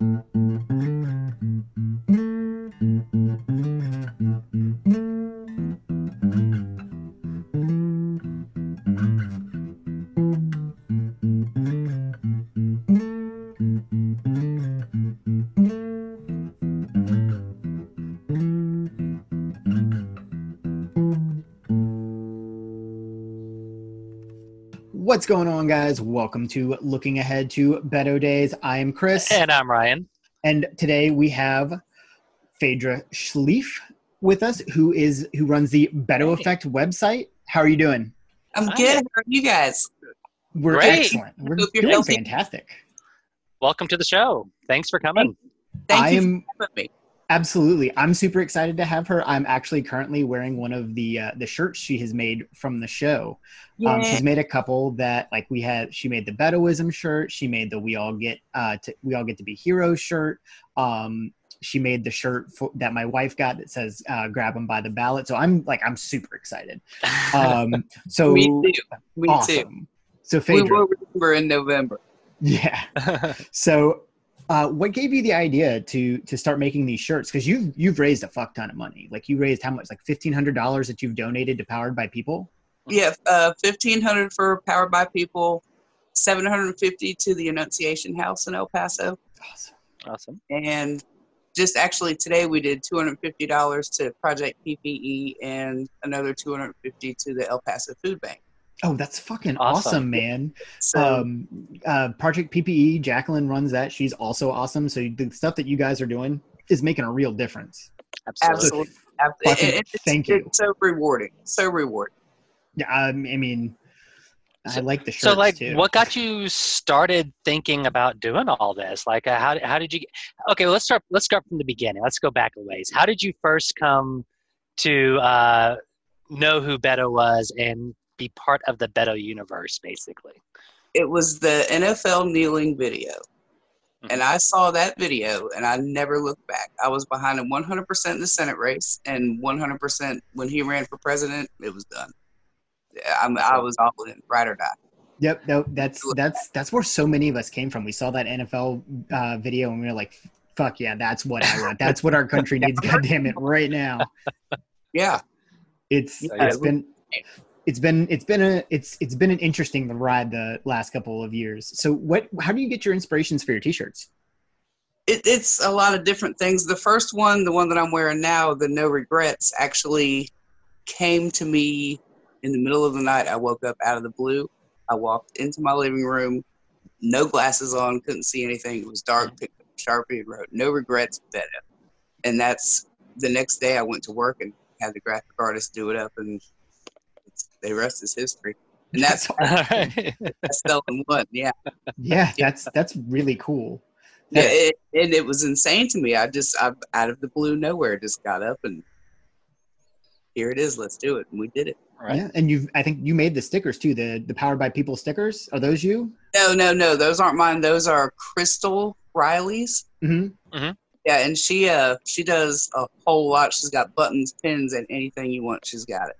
Mm-hmm. What's going on, guys? Welcome to Looking Ahead to Beto Days. I am Chris. And I'm Ryan. And today we have Phaedra Schlief with us, who is who runs the Beto Effect website. How are you doing? I'm good. How are you guys? We're Great. excellent. We're doing healthy. fantastic. Welcome to the show. Thanks for coming. Thank I you for having me. Absolutely. I'm super excited to have her. I'm actually currently wearing one of the uh, the shirts she has made from the show. Um, she's made a couple that like we had. She made the Betoism shirt. She made the We All Get uh, to, We All Get to Be Heroes shirt. Um, she made the shirt for, that my wife got that says uh, "Grab them by the ballot." So I'm like I'm super excited. Um, so me too. Me too. awesome. So We Phaedra, will remember in November. yeah. So, uh, what gave you the idea to to start making these shirts? Because you've you've raised a fuck ton of money. Like you raised how much? Like fifteen hundred dollars that you've donated to Powered by People. Yeah, uh, fifteen hundred for Powered by People, seven hundred and fifty to the Annunciation House in El Paso, Awesome. awesome. and just actually today we did two hundred fifty dollars to Project PPE and another two hundred fifty to the El Paso Food Bank. Oh, that's fucking awesome, Awesome. man. So Um, uh, Project PPE, Jacqueline runs that. She's also awesome. So the stuff that you guys are doing is making a real difference. Absolutely. absolutely, Fucking. It- it's, thank you. It's so rewarding. So rewarding. Yeah, um, I mean, I So- like the shirts So, like, too. what got you started thinking about doing all this? Like, uh, how how did you? Okay, well, let's start. Let's start from the beginning. Let's go back a ways. How did you first come to uh, know who Beto was and be part of the Beto universe, basically? it was the NFL kneeling video. Mhm. And I saw that video and I never looked back. I was behind him 100% in the Senate race and 100% when he ran for president, it was done. I'm, I was all in, ride or die. Yep, no, that's that's that's where so many of us came from. We saw that NFL uh, video and we were like, "Fuck yeah, that's what I want. That's what our country needs. God damn it, right now." Yeah. It's Yeah, it's we- been it's been it's been a it's it's been an interesting ride the last couple of years. So, what? How do you get your inspirations for your t-shirts? It, it's a lot of different things. The first one, the one that I'm wearing now, the No Regrets, actually came to me in the middle of the night. I woke up out of the blue. I walked into my living room, no glasses on, couldn't see anything. It was dark, picked up Sharpie and wrote, No Regrets, Beto. And that's the next day I went to work and had the graphic artist do it up, and the rest is history. And that's that's selling one, yeah. yeah, that's that's really cool. Yeah, it, and it was insane to me. I just, I, out of the blue nowhere, just got up and here it is. Let's do it, and we did it. right. Yeah, and you I think you made the stickers too. The the powered by people stickers. Are those you? No, no, no. Those aren't mine. Those are Crystal Riley's. hmm Yeah, and she, uh, she does a whole lot. She's got buttons, pins, and anything you want. She's got it.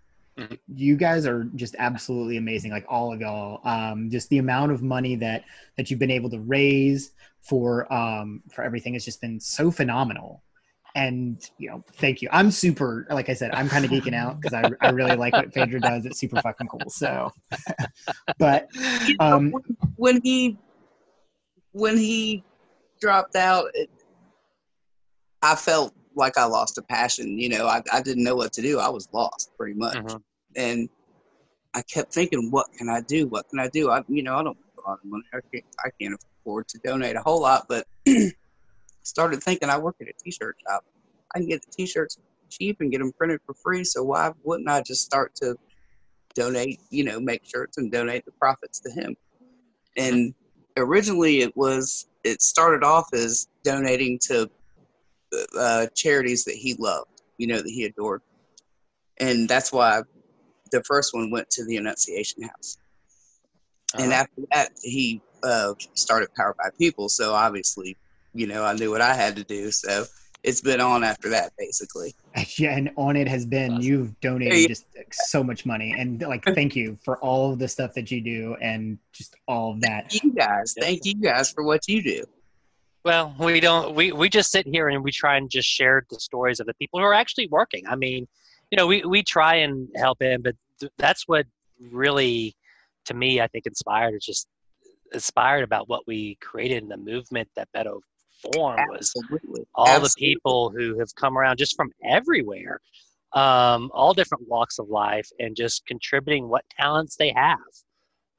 You guys are just absolutely amazing like all of y'all um just the amount of money that that you've been able to raise for um for everything has just been so phenomenal and you know thank you i'm super like i said i'm kind of geeking out because I, I really like what phaedra does it's super fucking cool so but You know, Um, when- when he, when he dropped out, it, I felt like I lost a passion. You know, I, I didn't know what to do. I was lost pretty much. Mhm. And I kept thinking, what can I do? What can I do? I, you know, I don't have a lot of money. I can't, I can't afford to donate a whole lot, but started thinking, I work at a t-shirt shop. I can get the t-shirts cheap and get them printed for free. So why wouldn't I just start to donate? You know, make shirts and donate the profits to him. And originally, it was it started off as donating to uh, charities that he loved. You know, that he adored, and that's why the first one went to the Annunciation House. And Uh-huh. after that, he uh, started Powered by People. So obviously, you know, I knew what I had to do. So it's been on after that, basically. yeah and on it has been Awesome. you've donated Hey. just so much money and like thank you for all of the stuff that you do and just all of that Thank you guys. Thank you guys for what you do. Well, we don't. We we just sit here and we try and just share the stories of the people who are actually working. I mean, you know, we we try and help him, but th- that's what really, to me, I think inspired. Is just inspired about what we created in the movement that Beto formed was Absolutely. all Absolutely. the people who have come around just from everywhere, um, all different walks of life, and just contributing what talents they have.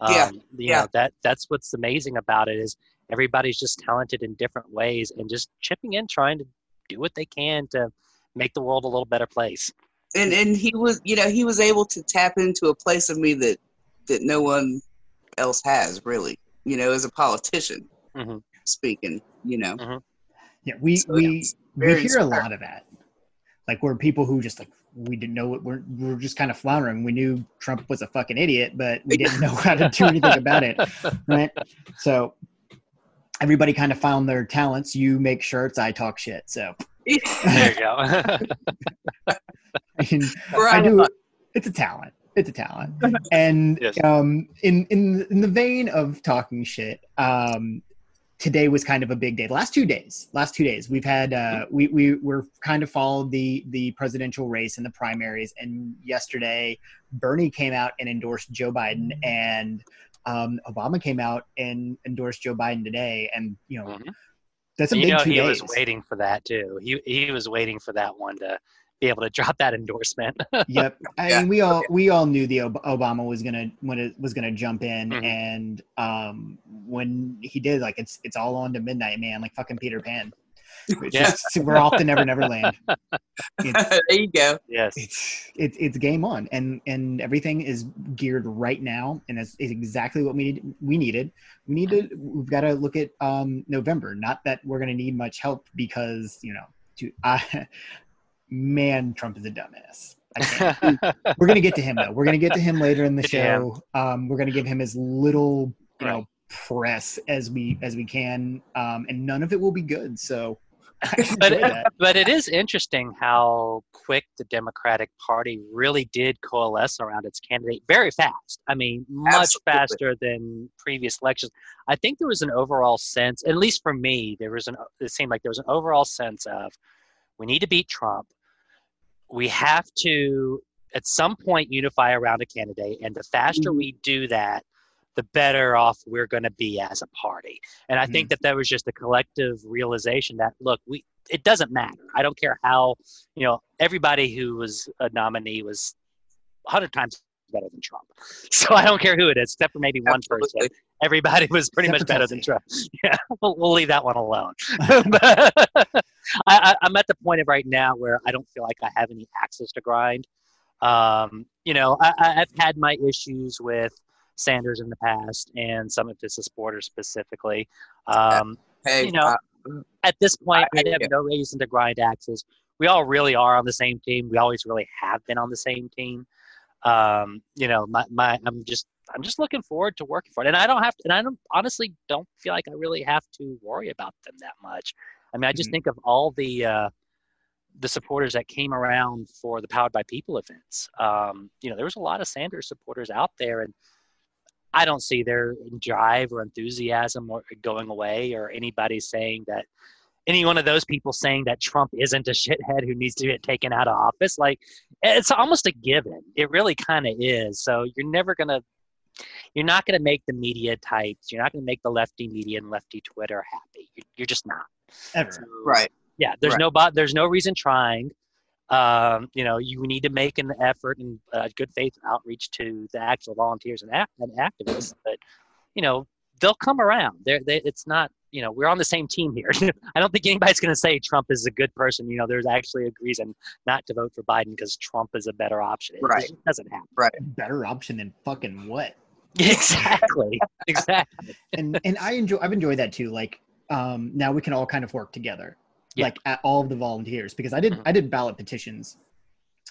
Um, Yeah, you yeah. know that that's what's amazing about it is everybody's just talented in different ways and just chipping in, trying to do what they can to make the world a little better place. And and he was you know he was able to tap into a place of me that that no one else has really you know as a politician Mhm. speaking you know Yeah, we So, we yeah, we very hear a lot of that. Like we're people who just like we didn't know what we're we're just kind of floundering. We knew Trump was a fucking idiot, but we didn't know how to do anything about it. Right. So everybody kind of found their talents. You make shirts, I talk shit. So There you go. I, mean, I do. It's a talent. It's a talent. And Yes. um, in in in the vein of talking shit, um, today was kind of a big day. The last two days, last two days, we've had uh, we we were kind of followed the the presidential race and the primaries. And yesterday, Bernie came out and endorsed Joe Biden, and um, Obama came out and endorsed Joe Biden today. And you know, Mhm. that's a you big know two he days. was waiting for that too. He he was waiting for that one to be able to drop that endorsement. yep. I Yeah. mean, we all we all knew the Ob- Obama was gonna when it was gonna jump in, Mhm. and um, when he did, like it's it's all on to midnight, man, like fucking Peter Pan. It's Yeah. just- we're off to Never Never Land. There you go yes. it's it's it's game on, and and everything is geared right now, and it's, it's exactly what we need. We needed. We need to. We've got to look at um, November. Not that we're gonna need much help because you know, to I, man, Trump is a dumbass. We're gonna get to him though. We're gonna get to him later in the Yeah. show. Um, we're gonna give him as little, you know, Right. press as we as we can, um, and none of it will be good. So, but that. but it is interesting how quick the Democratic Party really did coalesce around its candidate very fast. I mean, much Absolutely. faster than previous elections. I think there was an overall sense, at least for me, there was an. It seemed like there was an overall sense of we need to beat Trump. We have to at some point unify around a candidate, and the faster Mhm. we do that, the better off we're going to be as a party. And I think that that was just a collective realization that look, we it doesn't matter. I don't care how you know everybody who was a nominee was a hundred times better than Trump. So I don't care who it is, except for maybe one person. Everybody was pretty Except much better than Trump. Yeah, we'll, we'll leave that one alone. But I, I, I'm at the point of right now where I don't feel like I have any axes to grind. Um, you know, I, I've had my issues with Sanders in the past and some of his supporters specifically. Um, hey You know, uh, at this point, I I have no reason to grind axes. We all really are on the same team. We always really have been on the same team. Um, you know, my, my I'm just I'm just looking forward to working for it, and I don't have to. And I don't honestly don't feel like I really have to worry about them that much. I mean, I just Mhm. think of all the uh, the supporters that came around for the Powered by People events. Um, you know, there was a lot of Sanders supporters out there, and I don't see their drive or enthusiasm or going away, or anybody saying that any one of those people saying that Trump isn't a shithead who needs to get taken out of office. Like it's almost a given. It really kind of is. So you're never gonna, you're not gonna make the media types. You're not gonna make the lefty media and lefty Twitter happy. You're, you're just not. Ever. So, right yeah there's Right. no bo- there's no reason trying um, you know you need to make an effort and uh, good faith outreach to the actual volunteers and, act- and activists but you know they'll come around They're, they, it's not you know we're on the same team here i don't think anybody's going to say trump is a good person you know there's actually a reason not to vote for biden because trump is a better option it Right. just doesn't happen Right. Better option than fucking what? exactly exactly and and I enjoy I've enjoyed that too. Like um now we can all kind of work together. Yeah. Like at all of the volunteers because I did Mhm. I did ballot petitions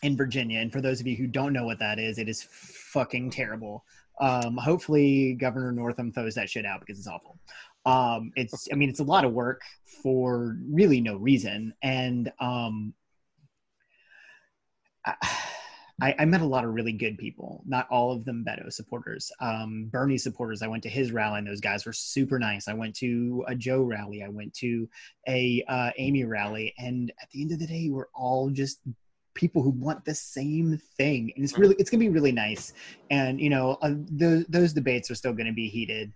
in Virginia and for those of you who don't know what that is, it is fucking terrible. Um hopefully Governor Northam throws that shit out because it's awful. Um it's I mean it's a lot of work for really no reason and um I, I, I met a lot of really good people. Not all of them Beto supporters. Um, Bernie supporters. I went to his rally, and those guys were super nice. I went to a Joe rally. I went to a uh, Amy rally, and at the end of the day, we're all just people who want the same thing, and it's really it's gonna be really nice. And you know, uh, those those debates are still gonna be heated,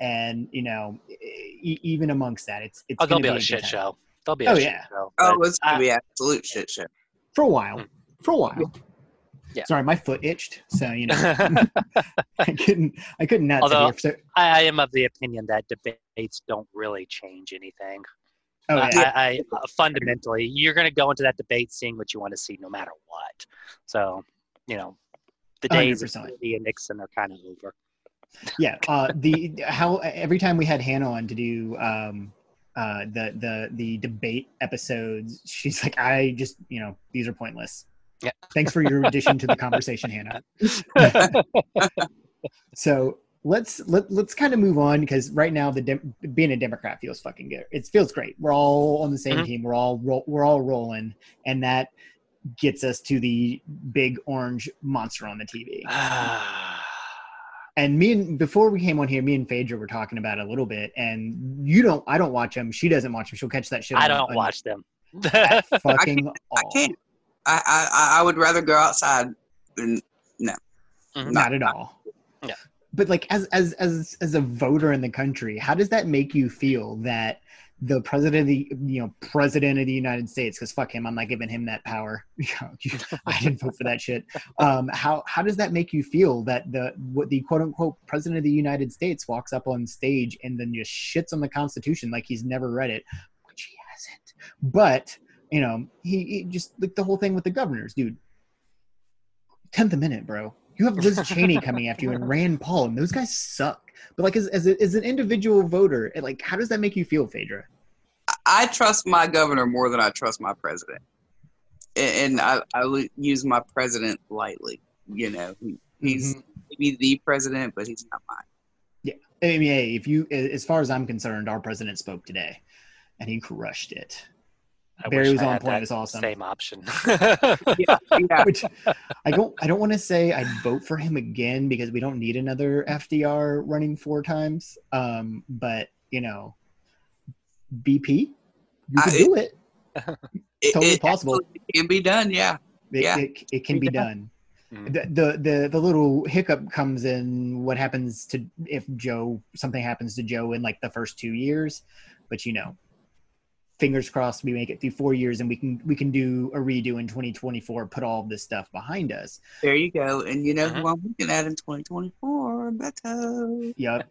and you know, e- even amongst that, it's it's Oh, gonna be a shit time. show. There'll be a Oh, shit yeah. show. Oh, but it's gonna I- be absolute shit show. for a while. Mm. For a while. Yeah. Sorry, my foot itched, so you know I couldn't I couldn't not Although-. So, I, I am of the opinion that debates don't really change anything. oh yeah, I, I uh, fundamentally, you're going to go into that debate seeing what you want to see, no matter what. So, you know, the days of 100%. Kennedy and Nixon are kind of over. yeah. Uh, the how every time we had Hannah on to do um, uh, the the the debate episodes, she's like, I just you know these are pointless. Yeah. Thanks for your addition to the conversation, Hannah. so let's let, let's kind of move on because right now the dem- being a democrat feels fucking good it feels great we're all on the same Mhm. team we're all ro- we're all rolling and that gets us to the big orange monster on the tv and me and before we came on here me and phaedra were talking about it a little bit and you don't i don't watch them she doesn't watch them she'll catch that shit I on- don't on watch them. fucking I all. can't. I, I I- I would rather go outside and Mhm. not at all. Yeah. but like as as as as a voter in the country how does that make you feel that the president of the you know president of the united states because fuck him i'm not giving him that power. I didn't vote for that shit. Um how how does that make you feel that the what the quote unquote president of the united states walks up on stage and then just shits on the constitution like he's never read it which he hasn't. But you know he, he just like the whole thing with the governors dude Tenth Amendment, bro. You have Liz Cheney coming after you and Rand Paul, and those guys suck. But like, as as, a, as an individual voter, it, like, how does that make you feel, Phaedra? I trust my governor more than I trust my president, and, and I, I use my president lightly. You know, he's Mm-hmm. maybe the president, but he's not mine. Yeah, I mean, hey, if you, as far as I'm concerned, our president spoke today, and he crushed it. I Barry was I on point. It's It was awesome. Same option. Yeah, yeah. Which I don't, I don't want to say I'd vote for him again because we don't need another FDR running four times. Um, but you know, BP, you I- can do it. It, Totally it possible. absolutely can be done. Yeah, It, Yeah. it, it can be done. Mm. The, the the the little hiccup comes in what happens to if Joe something happens to Joe in like the first two years, but you know, fingers crossed we make it through four years and we can we can do a redo in 2024, put all of this stuff behind us. there you go. And you know Mhm. who I'm looking at in 2024? Beto. Yep,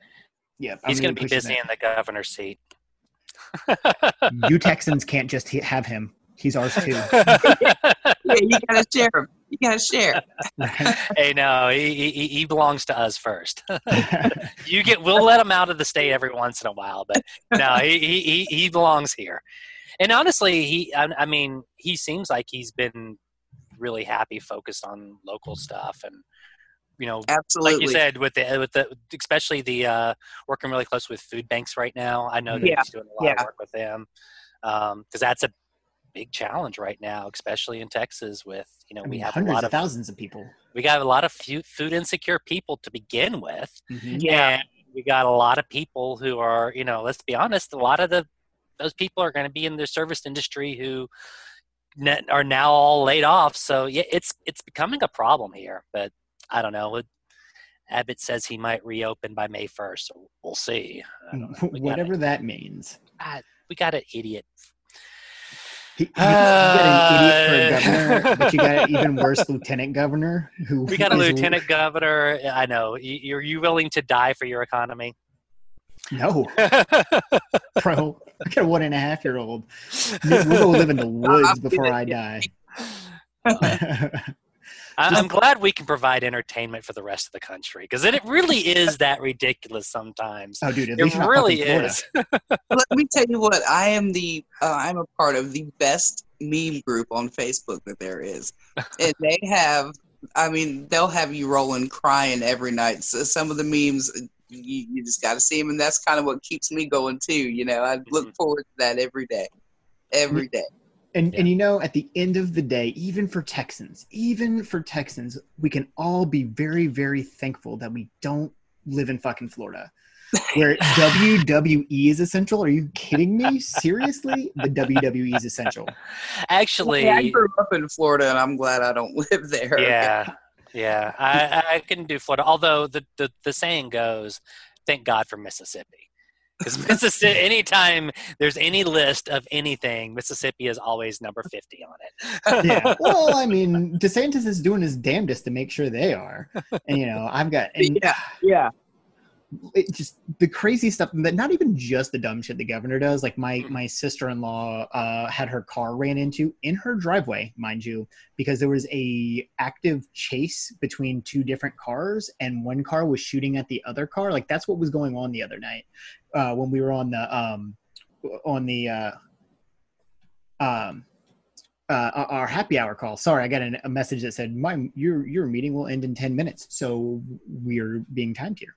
yep. I'm He's going to be pushing busy in the governor's seat. You Texans can't just he- have him. He's ours too. Yeah, you gotta share him. You gotta share. Hey, no, he, he, he belongs to us first. you get, we'll let him out of the state every once in a while, but no, he, he, he- he belongs here. And honestly, he, I, I mean, he seems like he's been really happy, focused on local stuff, and you know, Absolutely. like you said, with the with the especially the uh, working really close with food banks right now. I know that Yeah, he's doing a lot yeah. of work with them because that's a big challenge right now, especially in Texas. With you know, I we mean, have a lot of of thousands of people. we got a lot of fu- food insecure people to begin with. Mhm. Yeah. And we got a lot of people who are, you know, let's be honest, a lot of the those people are going to be in the service industry who ne- are now all laid off. So yeah, it's it's becoming a problem here. But I don't know. It, Abbott says he might reopen by May first. So we'll see. I don't know. We got, Whatever that means. a, we got an idiot. He, got an idiot for a Uh, governor, but you got an even worse lieutenant governor who We got a lieutenant governor. I know. You- Are you willing to die for your economy? No, bro, I got a one and a half year old. We'll live in the woods before I die. I- I'm glad we can provide entertainment for the rest of the country because it really is that ridiculous sometimes. oh, dude, It least you're not really is. Let me tell you what. I am the. Uh, I'm a part of the best meme group on Facebook that there is, and they have. I mean, they'll have you rolling, crying every night. So some of the memes, you, you just got to see them, and that's kind of what keeps me going too. You know, I look Mhm. forward to that every day, every day. And Yeah. and you know, at the end of the day, even for Texans, even for Texans, we can all be very, very thankful that we don't live in fucking Florida. Where WWE is essential. Are you kidding me? Seriously? The WWE is essential. Actually, I grew up in Florida, and I'm glad I don't live there. yeah, yeah. I, I can do Florida. Although the, the, the saying goes, thank God for Mississippi. Because Mississippi, anytime there's any list of anything, Mississippi is always number 50 on it. Yeah. Well, I mean, DeSantis is doing his damnedest to make sure they are. And you know, I've got and Yeah, yeah. It just the crazy stuff that not even just the dumb shit the governor does like my Mhm. my sister-in-law uh had her car ran into in her driveway mind you because there was a active chase between two different cars and one car was shooting at the other car like that's what was going on the other night uh when we were on the um on the uh um uh, our happy hour call. Sorry, I got an, a message that said, "My your your meeting will end in ten minutes, so we're being timed here."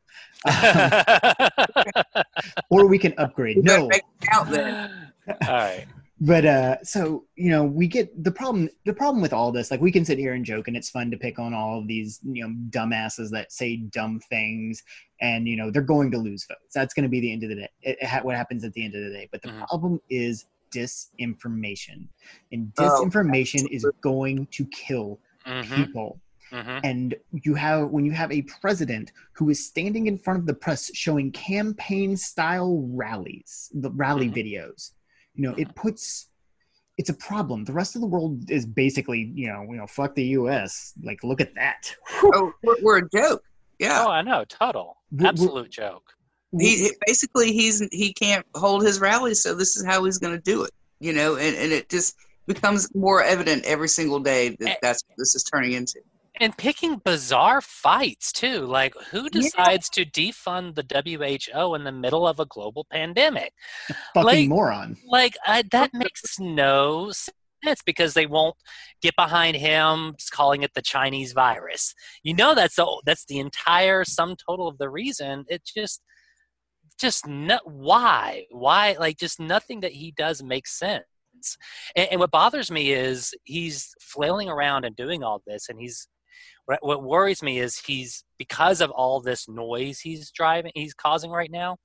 or we can upgrade. No, make then. All right. but uh, so you know, we get the problem. The problem with all this, like, we can sit here and joke, and it's fun to pick on all of these, you know, dumbasses that say dumb things, and you know, they're going to lose votes. That's going to be the end of the day. It, it ha- what happens at the end of the day. But the Mhm. problem is disinformation, and Oh, disinformation is going to kill hmm people hmm and you have when you have a president who is standing in front of the press showing campaign style rallies the rally Mhm. videos you know it puts it's a problem the rest of the world is basically you know you know fuck the us like look at that Oh, we're, we're a joke. Yeah. Oh, I know. Total. We're- we're- Absolute joke. He basically he's he can't hold his rallies, so this is how he's going to do it. You know, and, and it just becomes more evident every single day that that's what this is turning into. And picking bizarre fights too. Like who Yeah. decides to defund the WHO in the middle of a global pandemic? fucking like- moron Like I, that makes no sense because they won't get behind him calling it the Chinese virus. You know that's the that's the entire sum total of the reason. It just just no, why why like just nothing that he does makes sense. And, and what bothers me is he's flailing around and doing all this, and he's what, worries me is he's because of all this noise he's driving he's causing right now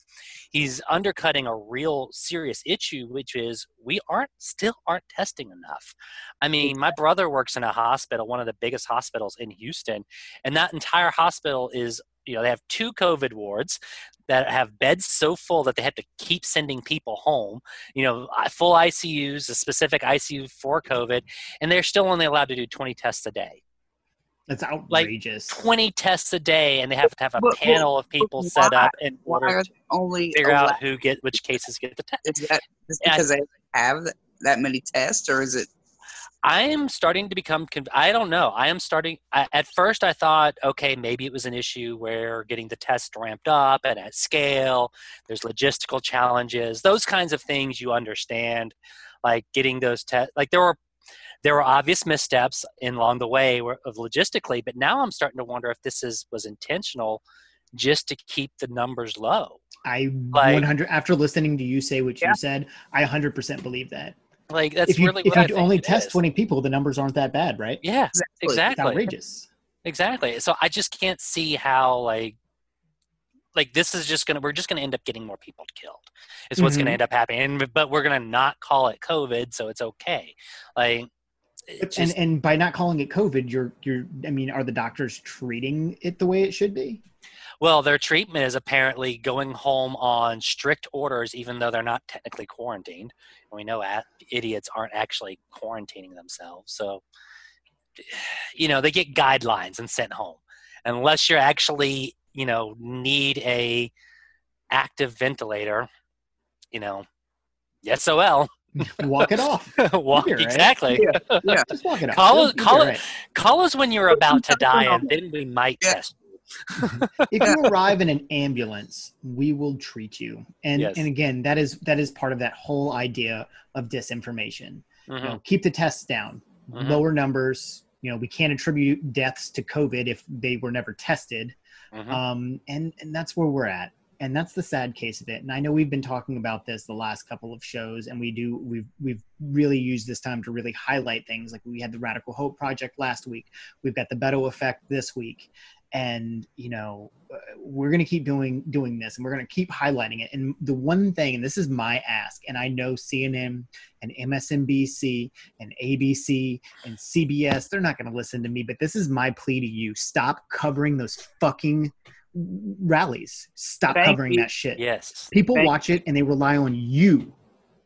he's undercutting a real serious issue which is we aren't still aren't testing enough. I mean my brother works in a hospital one of the biggest hospitals in houston and that entire hospital is you know they have two covid wards that have beds so full that they have to keep sending people home you know full icus a specific icu for covid and they're still only allowed to do 20 tests a day that's outrageous Like 20 tests a day and they have to have a But- but- panel of people but set up in Why order to only figure allowed- out who get which cases get the test Is that just Yeah. because they have that, that many tests, or is it? I am starting to become. Conv- I don't know. I am starting. I, at first, I thought, okay, maybe it was an issue where getting the test ramped up and at scale. There's logistical challenges, those kinds of things you understand, like getting those tests. Like there were, there were obvious missteps in along the way of logistically, but now I'm starting to wonder if this is was intentional, just to keep the numbers low. i Like- 100 after listening to you say what Yeah. you said i 100% believe that Like that's if you, really if you only test is. 20 people the numbers aren't that bad right Yeah, it's exactly. outrageous Exactly. So I just can't see how like like this is just gonna we're just gonna end up getting more people killed. Is what's gonna Mhm. end up happening. But we're gonna not call it COVID, so it's okay. Like it and and by not calling it COVID, you're you're. I mean, are the doctors treating it the way it should be? well, their treatment is apparently going home on strict orders, even though they're not technically quarantined. And we know that idiots aren't actually quarantining themselves. So you know they get guidelines and sent home unless you're actually you know need a active ventilator you know sol Walk it off. walk exactly Yeah, yeah. Just walk it off. Call it- you'll call be it- call us when you're about to die and then we might Yeah. test If you arrive in an ambulance, we will treat you. And Yes. and again, that is that is part of that whole idea of disinformation. you. You know, keep the tests down, mhm. lower numbers. You know, we can't attribute deaths to COVID if they were never tested. Mhm. um, and and that's where we're at. And that's the sad case of it. And i know we've been talking about this the last couple of shows and we do we've we've really used this time to really highlight things. Like we had the radical hope project last week. We've got the beto effect this week. And you know uh, we're going to keep doing doing this and we're going to keep highlighting it. And the one thing and this is my ask and i know cnn and msnbc and abc and cbs they're not going to listen to me but this is my plea to you. Stop covering those fucking rallies. Stop Thank covering you. that shit. Yes. people Thank- watch it and they rely on you.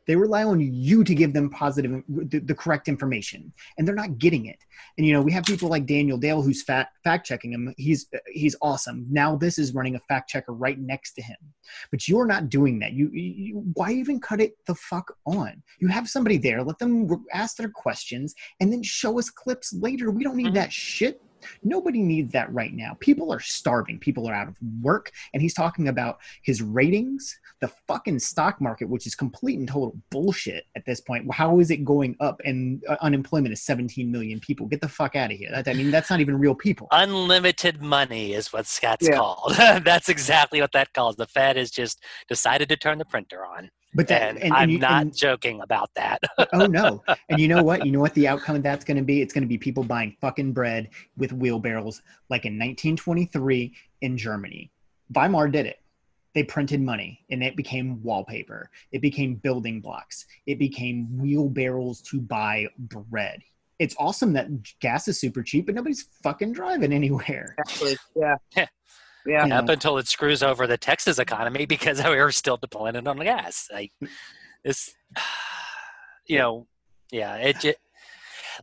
They rely on you to give them positive the, the correct information and they're not getting it. And you know we have people like daniel dale who's fat, fact checking him. He's he's awesome. Now this is running a fact checker right next to him. But you're not doing that. You, you why even cut it the fuck on? You have somebody there. Let them ask their questions and then show us clips later. We don't need Mhm. that shit Nobody needs that right now. People are starving. People are out of work. And he's talking about his ratings, the fucking stock market, which is complete and total bullshit at this point. How is it going up? And uh, unemployment is 17 million people. Get the fuck out of here. That, I mean, that's not even real people. Unlimited money is what Scott's Yeah. called. That's exactly what that calls. The Fed has just decided to turn the printer on. But that, and, and, and I'm you- not and- joking about that. oh no. And you know what? You know what the outcome of that's going to be? It's going to be people buying fucking bread with wheelbarrows like in 1923 in Germany. Weimar did it. They printed money and it became wallpaper. It became building blocks. It became wheelbarrows to buy bread. It's awesome that gas is super cheap, but nobody's fucking driving anywhere. Actually, yeah. Yeah. Yeah. You know. up until it screws over the Texas economy because we are still dependent on the gas. Like mm. it's, you know, yeah, it just,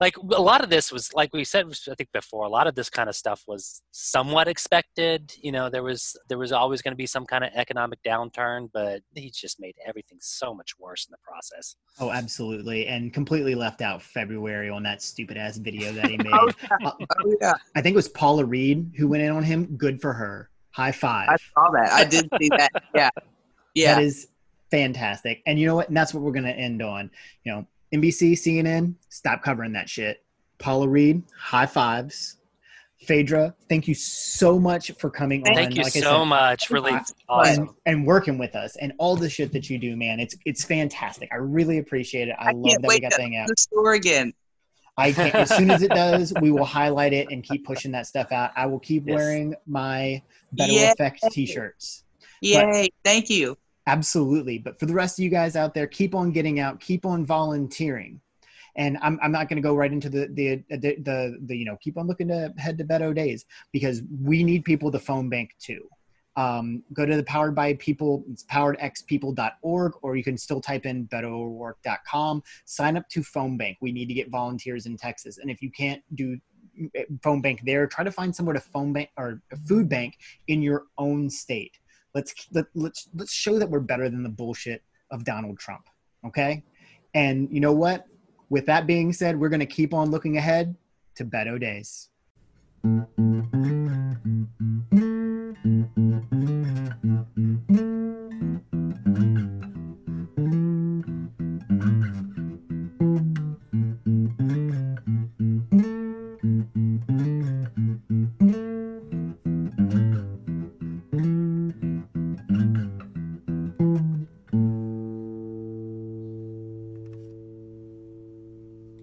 like a lot of this was like we said I think before. A lot of this kind of stuff was somewhat expected. You know, there was there was always going to be some kind of economic downturn, but he just made everything so much worse in the process. Oh, absolutely. And completely left out February on that stupid ass video that he made. Oh. Uh, oh, yeah. I think it was Paula Reid who went in on him. Good for her. High five. I saw that. I did see that. Yeah. Yeah. That is fantastic. And you know what? And that's what we're going to end on. You know, NBC, CNN, stop covering that shit. Paula Reid, high fives. Phaedra, thank you so much for coming on. Thank you Like so said, much. Really I- awesome. and, and working with us and all the shit that you do, man. It's it's fantastic. I really appreciate it. I, I love that we got to hang out. the store again. I can as soon as it does, we will highlight it and keep pushing that stuff out. I will keep Yes. wearing my Beto Yay. Effect t-shirts. Yay. Thank you. Absolutely. But for the rest of you guys out there, keep on getting out, keep on volunteering. And I'm, I'm not going to go right into the, the, the, the, the, you know, keep on looking to head to Beto Days because we need people to phone bank too. Um, go to the powered by people, it's poweredxpeople.org, or you can still type in betowork.com. Sign up to phone bank. We need to get volunteers in Texas. And if you can't do eh, phone bank there, try to find somewhere to phone bank or a food bank in your own state. Let's let, let's let's show that we're better than the bullshit of Donald Trump. Okay? And you know what? With that being said, we're going to keep on looking ahead to Beto Days.